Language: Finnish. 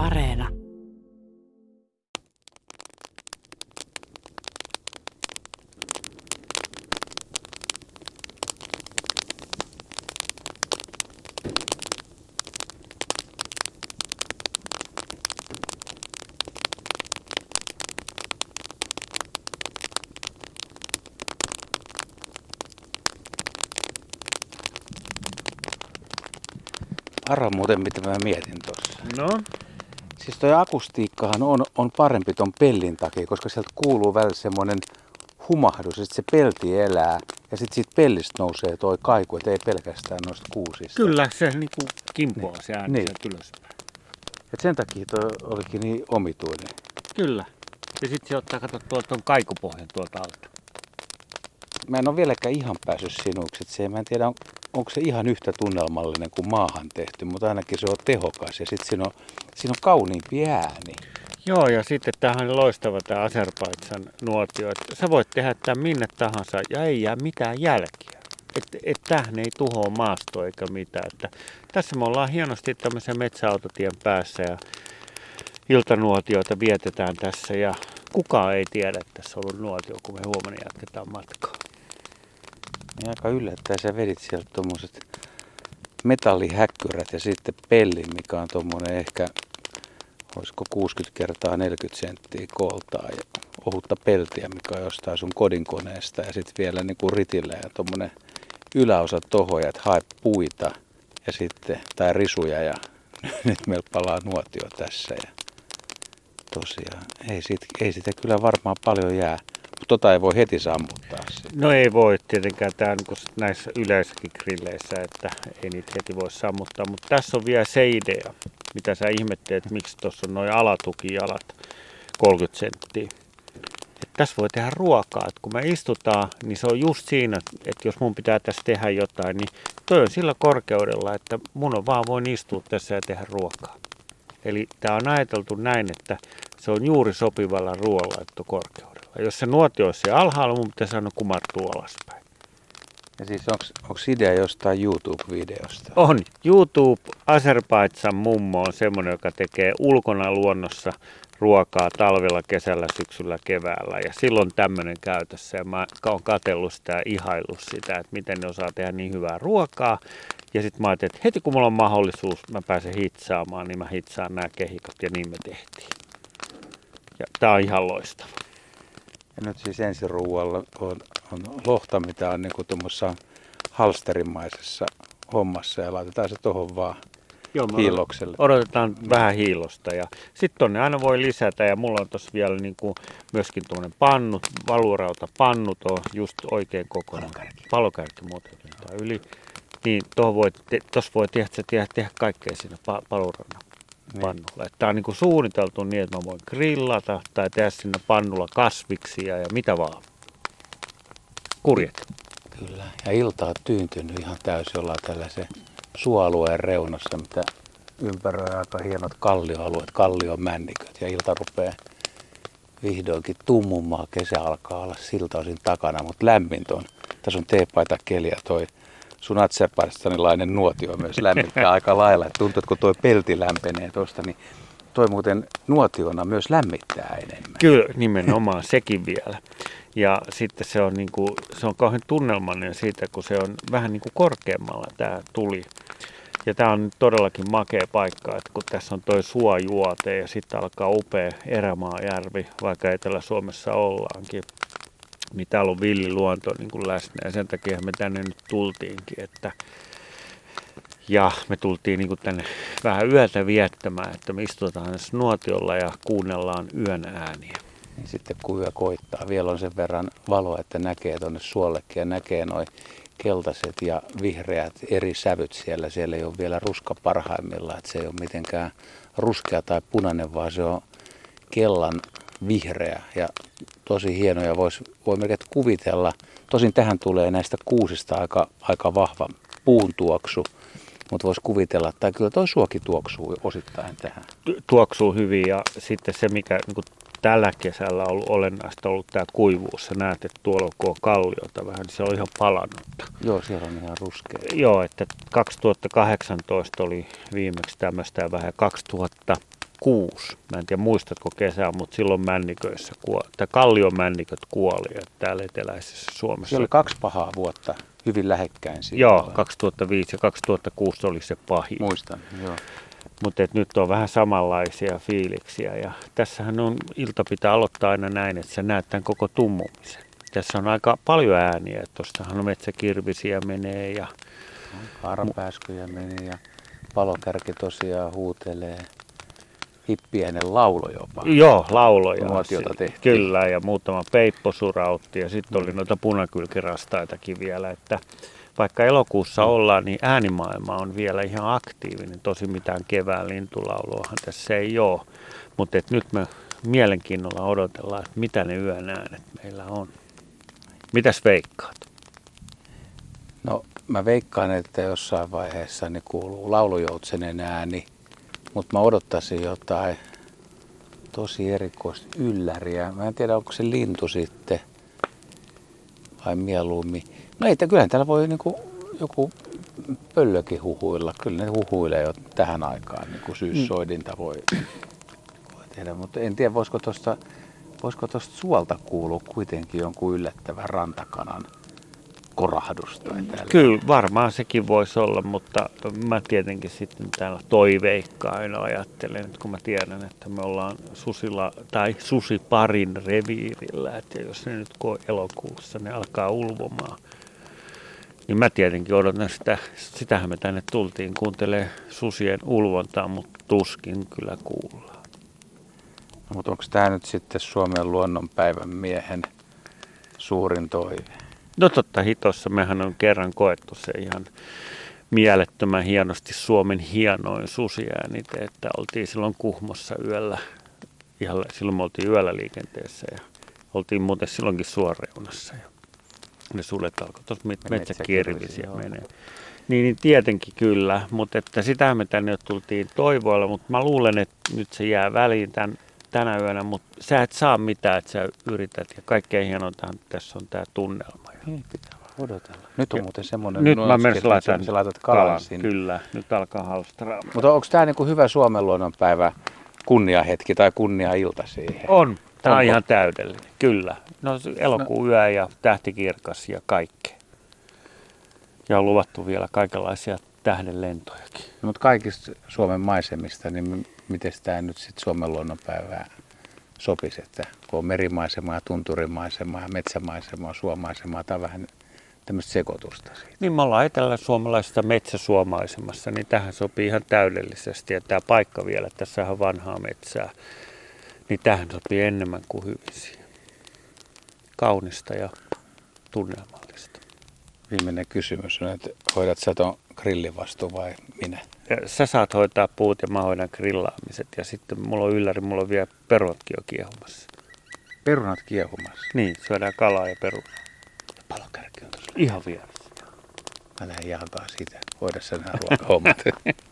Areena. Arva muuten, mitä mä mietin tuossa. No, Siis toi akustiikkahan on, on parempi ton pellin takia, koska sieltä kuuluu välillä semmoinen humahdus, että se pelti elää ja sitten siitä pellistä nousee toi kaiku, et ei pelkästään noista kuusista. kyllä se niinku kimpoaa se ääni Niin. ylöspäin. Et sen takia toi olikin niin omituinen. Kyllä. Ja sitten se ottaa, kato tuolta ton kaikupohjan tuolta alta. Mä en ole vieläkään ihan päässyt sinuksi, että se, mä en tiedä onko se ihan yhtä tunnelmallinen kuin maahan tehty, mutta ainakin se on tehokas ja sitten siinä on, siinä on kauniimpi ääni. Joo, ja sitten tämähän on loistava tämä Azerbaidsan nuotio, että sä voit tehdä tämän minne tahansa ja ei jää mitään jälkiä. Että et tähän ei tuhoa maastoa eikä mitään. Että tässä me ollaan hienosti tämmöisen metsäautotien päässä ja iltanuotioita vietetään tässä ja kukaan ei tiedä, että tässä on ollut nuotio, kun me huomenna jatketaan matkaa. Niin aika yllättäen sä vedit sieltä tuommoiset metallihäkkyrät ja sitten pellin, mikä on tuommoinen ehkä, olisiko 60 kertaa 40 senttiä kooltaa ja ohutta peltiä, mikä on jostain sun kodinkoneesta. Ja sitten vielä niin kuin ritillä ja tuommoinen yläosa tohoja, että hae puita ja sitten, tai risuja ja nyt meillä palaa nuotio tässä ja tosiaan ei, sit, ei sitä kyllä varmaan paljon jää, tota ei voi heti sammuttaa. No ei voi tietenkään tämä niin näissä yleissäkin grilleissä, että ei niitä heti voi sammuttaa, mutta tässä on vielä se idea, mitä sä ihmettelet, että miksi tuossa on noin alatukijalat 30 senttiä. Että tässä voi tehdä ruokaa, että kun me istutaan, niin se on just siinä, että jos mun pitää tässä tehdä jotain, niin toi on sillä korkeudella, että mun on vaan voin istua tässä ja tehdä ruokaa. Eli tämä on ajateltu näin, että se on juuri sopivalla ruoanlaittokorkeudella. Jos se nuotio olisi siellä alhaalla, mun pitäisi aina kumartua alaspäin. Ja siis onko idea jostain YouTube-videosta? On. YouTube Azerbaidsan mummo on semmoinen, joka tekee ulkona luonnossa ruokaa talvella, kesällä, syksyllä, keväällä. Ja silloin tämmöinen käytössä. Ja mä oon katsellut sitä ja ihaillut sitä, että miten ne osaa tehdä niin hyvää ruokaa. Ja sitten mä ajattelin, että heti kun mulla on mahdollisuus, mä pääsen hitsaamaan, niin mä hitsaan nämä kehikot. Ja niin me tehtiin. Ja tää on ihan loistava. Ja nyt siis ensiruualla on, on lohta, mitä on niinku tuommoissa halsterimaisessa hommassa ja laitetaan se tuohon vaan Joo, hiilokselle. odotetaan vähän hiilosta ja sitten tonne aina voi lisätä ja mulla on tossa vielä niinku myöskin tuommoinen pannut, valurauta pannut on just oikein kokoinen. Palokärki. Palokärki muuten tai yli. Niin tuohon voi, te, tossa voi tehdä, tehdä, tehdä kaikkea siinä pa, paluraunan Niin. pannulla. Tämä on niinku suunniteltu niin, että mä voin grillata tai tehdä sinne pannulla kasviksia ja mitä vaan. Kurjet. Kyllä. Ja ilta on tyyntynyt ihan täysin. Ollaan tällaisen suoalueen reunassa, mitä ympäröi aika hienot kallioalueet, kallion männiköt. Ja ilta rupeaa vihdoinkin tummumaan. Kesä alkaa olla siltä osin takana, mutta lämmintä on. Tässä on teepaita keli ja toi sun Azerbaidžanilainen nuotio myös lämmittää aika lailla. Et tuntuu, että kun toi pelti lämpenee tuosta, niin toi muuten nuotiona myös lämmittää enemmän. Kyllä, nimenomaan sekin vielä. Ja sitten se on, niin kuin, se on kauhean tunnelmallinen siitä, kun se on vähän niin kuin korkeammalla tämä tuli. Ja tämä on todellakin makea paikka, että kun tässä on toi suojuote ja sitten alkaa upea Erämaajärvi, vaikka Etelä-Suomessa ollaankin, niin täällä on villiluonto niin kuin läsnä ja sen takia me tänne nyt tultiinkin, että ja me tultiin niin kuin tänne vähän yötä viettämään, että me istutaan nuotiolla ja kuunnellaan yön ääniä. Niin sitten kun yö koittaa, vielä on sen verran valoa, että näkee tuonne suollekin ja näkee noin keltaiset ja vihreät eri sävyt siellä. Siellä ei ole vielä ruska parhaimmillaan, että se ei ole mitenkään ruskea tai punainen, vaan se on kellan vihreä ja tosi hieno ja vois, voi melkein kuvitella. Tosin tähän tulee näistä kuusista aika, aika vahva puun tuoksu, mutta voisi kuvitella, että kyllä tuo suoki tuoksuu osittain tähän. tu- tuoksuu hyvin ja sitten se, mikä niin tällä kesällä on ollut olennaista ollut tämä kuivuus. Sä näet, että tuolla on kalliota vähän, niin se on ihan palannutta. Joo, siellä on ihan ruskea. Joo, että 2018 oli viimeksi tämmöistä vähän 2000 2006, mä en tiedä muistatko kesää, mutta silloin männiköissä kuoli, tai kallion männiköt kuoli että täällä eteläisessä Suomessa. Se oli kaksi pahaa vuotta hyvin lähekkäin siitä. Joo, 2005 ja 2006 oli se pahin. Muistan, joo. Mutta nyt on vähän samanlaisia fiiliksiä ja tässähän on, ilta pitää aloittaa aina näin, että sä näet tämän koko tummumisen. Tässä on aika paljon ääniä, tuostahan on metsäkirvisiä menee ja... Karpääskyjä meni ja palokärki tosiaan huutelee. Hippiäinen laulo jopa. Joo, lauloja. Nuotiota tehtiin. Kyllä, ja muutama peippo surautti ja sitten oli noita punakylkirastaitakin vielä, että vaikka elokuussa ollaan, niin äänimaailma on vielä ihan aktiivinen. Tosi mitään kevään lintulauluahan tässä ei ole. Mutta nyt me mielenkiinnolla odotellaan, että mitä ne yön äänet meillä on. Mitäs veikkaat? No mä veikkaan, että jossain vaiheessa ne kuuluu laulujoutsenen ääni, mutta mä odottaisin jotain tosi erikoista ylläriä. Mä en tiedä, onko se lintu sitten vai mieluummin. No ei, kyllähän täällä voi niinku joku pöllökin huhuilla. Kyllä ne huhuilee jo tähän aikaan, niin kuin syyssoidinta voi, voi tehdä. Mutta en tiedä, voisiko tuosta voisiko suolta kuulua kuitenkin jonkun yllättävän rantakanan korahdus tai Kyllä, varmaan sekin voisi olla, mutta mä tietenkin sitten täällä toiveikkaina ajattelen, että kun mä tiedän, että me ollaan susilla tai susiparin reviirillä, että jos ne nyt elokuussa ne alkaa ulvomaan, niin mä tietenkin odotan sitä, sitähän me tänne tultiin kuuntelee susien ulvontaa, mutta tuskin kyllä kuullaan. No, mutta onko tämä nyt sitten Suomen luonnonpäivän miehen suurin toive? No totta hitossa, mehän on kerran koettu se ihan mielettömän hienosti Suomen hienoin susiäänite, että oltiin silloin Kuhmossa yöllä, ihan silloin me oltiin yöllä liikenteessä ja oltiin muuten silloinkin suoreunassa ja ne sulet alkoi tuossa metsäkirvisiä menee. Niin, niin tietenkin kyllä, mutta että sitä me tänne tultiin toivoilla, mutta mä luulen, että nyt se jää väliin tämän, tänä yönä, mutta sä et saa mitään, että sä yrität ja kaikkein hienointahan tässä on tämä tunnelma. Niin, pitää odotella. Nyt on ja, muuten semmoinen Nyt mä myös laitan sä laitat kalan, kalan sinne. Kyllä, nyt alkaa halstraamaan. Mutta onko tämä niinku hyvä Suomen luonnonpäivä kunniahetki tai kunnia-ilta siihen? On. Tämä on ihan täydellinen, kyllä. No elokuun no. yö ja tähtikirkas ja kaikki. Ja on luvattu vielä kaikenlaisia tähdenlentojakin. No, mutta kaikista Suomen maisemista, niin miten tämä nyt sitten Suomen luonnonpäivää sopisi, että kun on merimaisemaa, tunturimaisemaa, metsämaisemaa, suomaisemaa, tai vähän tämmöistä sekoitusta siitä. Niin me ollaan etelä-suomalaisessa metsäsuomaisemassa, niin tähän sopii ihan täydellisesti. Ja tämä paikka vielä, tässä on vanhaa metsää, niin tähän sopii enemmän kuin hyvin siihen. Kaunista ja tunnelmallista. Viimeinen kysymys on, että hoidat sä ton grillin vastuun vai minä? sä saat hoitaa puut ja mä hoidan grillaamiset. Ja sitten mulla on ylläri, mulla on vielä perunatkin jo kiehumassa. Perunat kiehumassa? Niin, syödään kalaa ja perunaa. Ja palokärki on tuossa. Ihan vieressä. Mä lähden jalkaa siitä. Hoida sen nämä ruokahommat.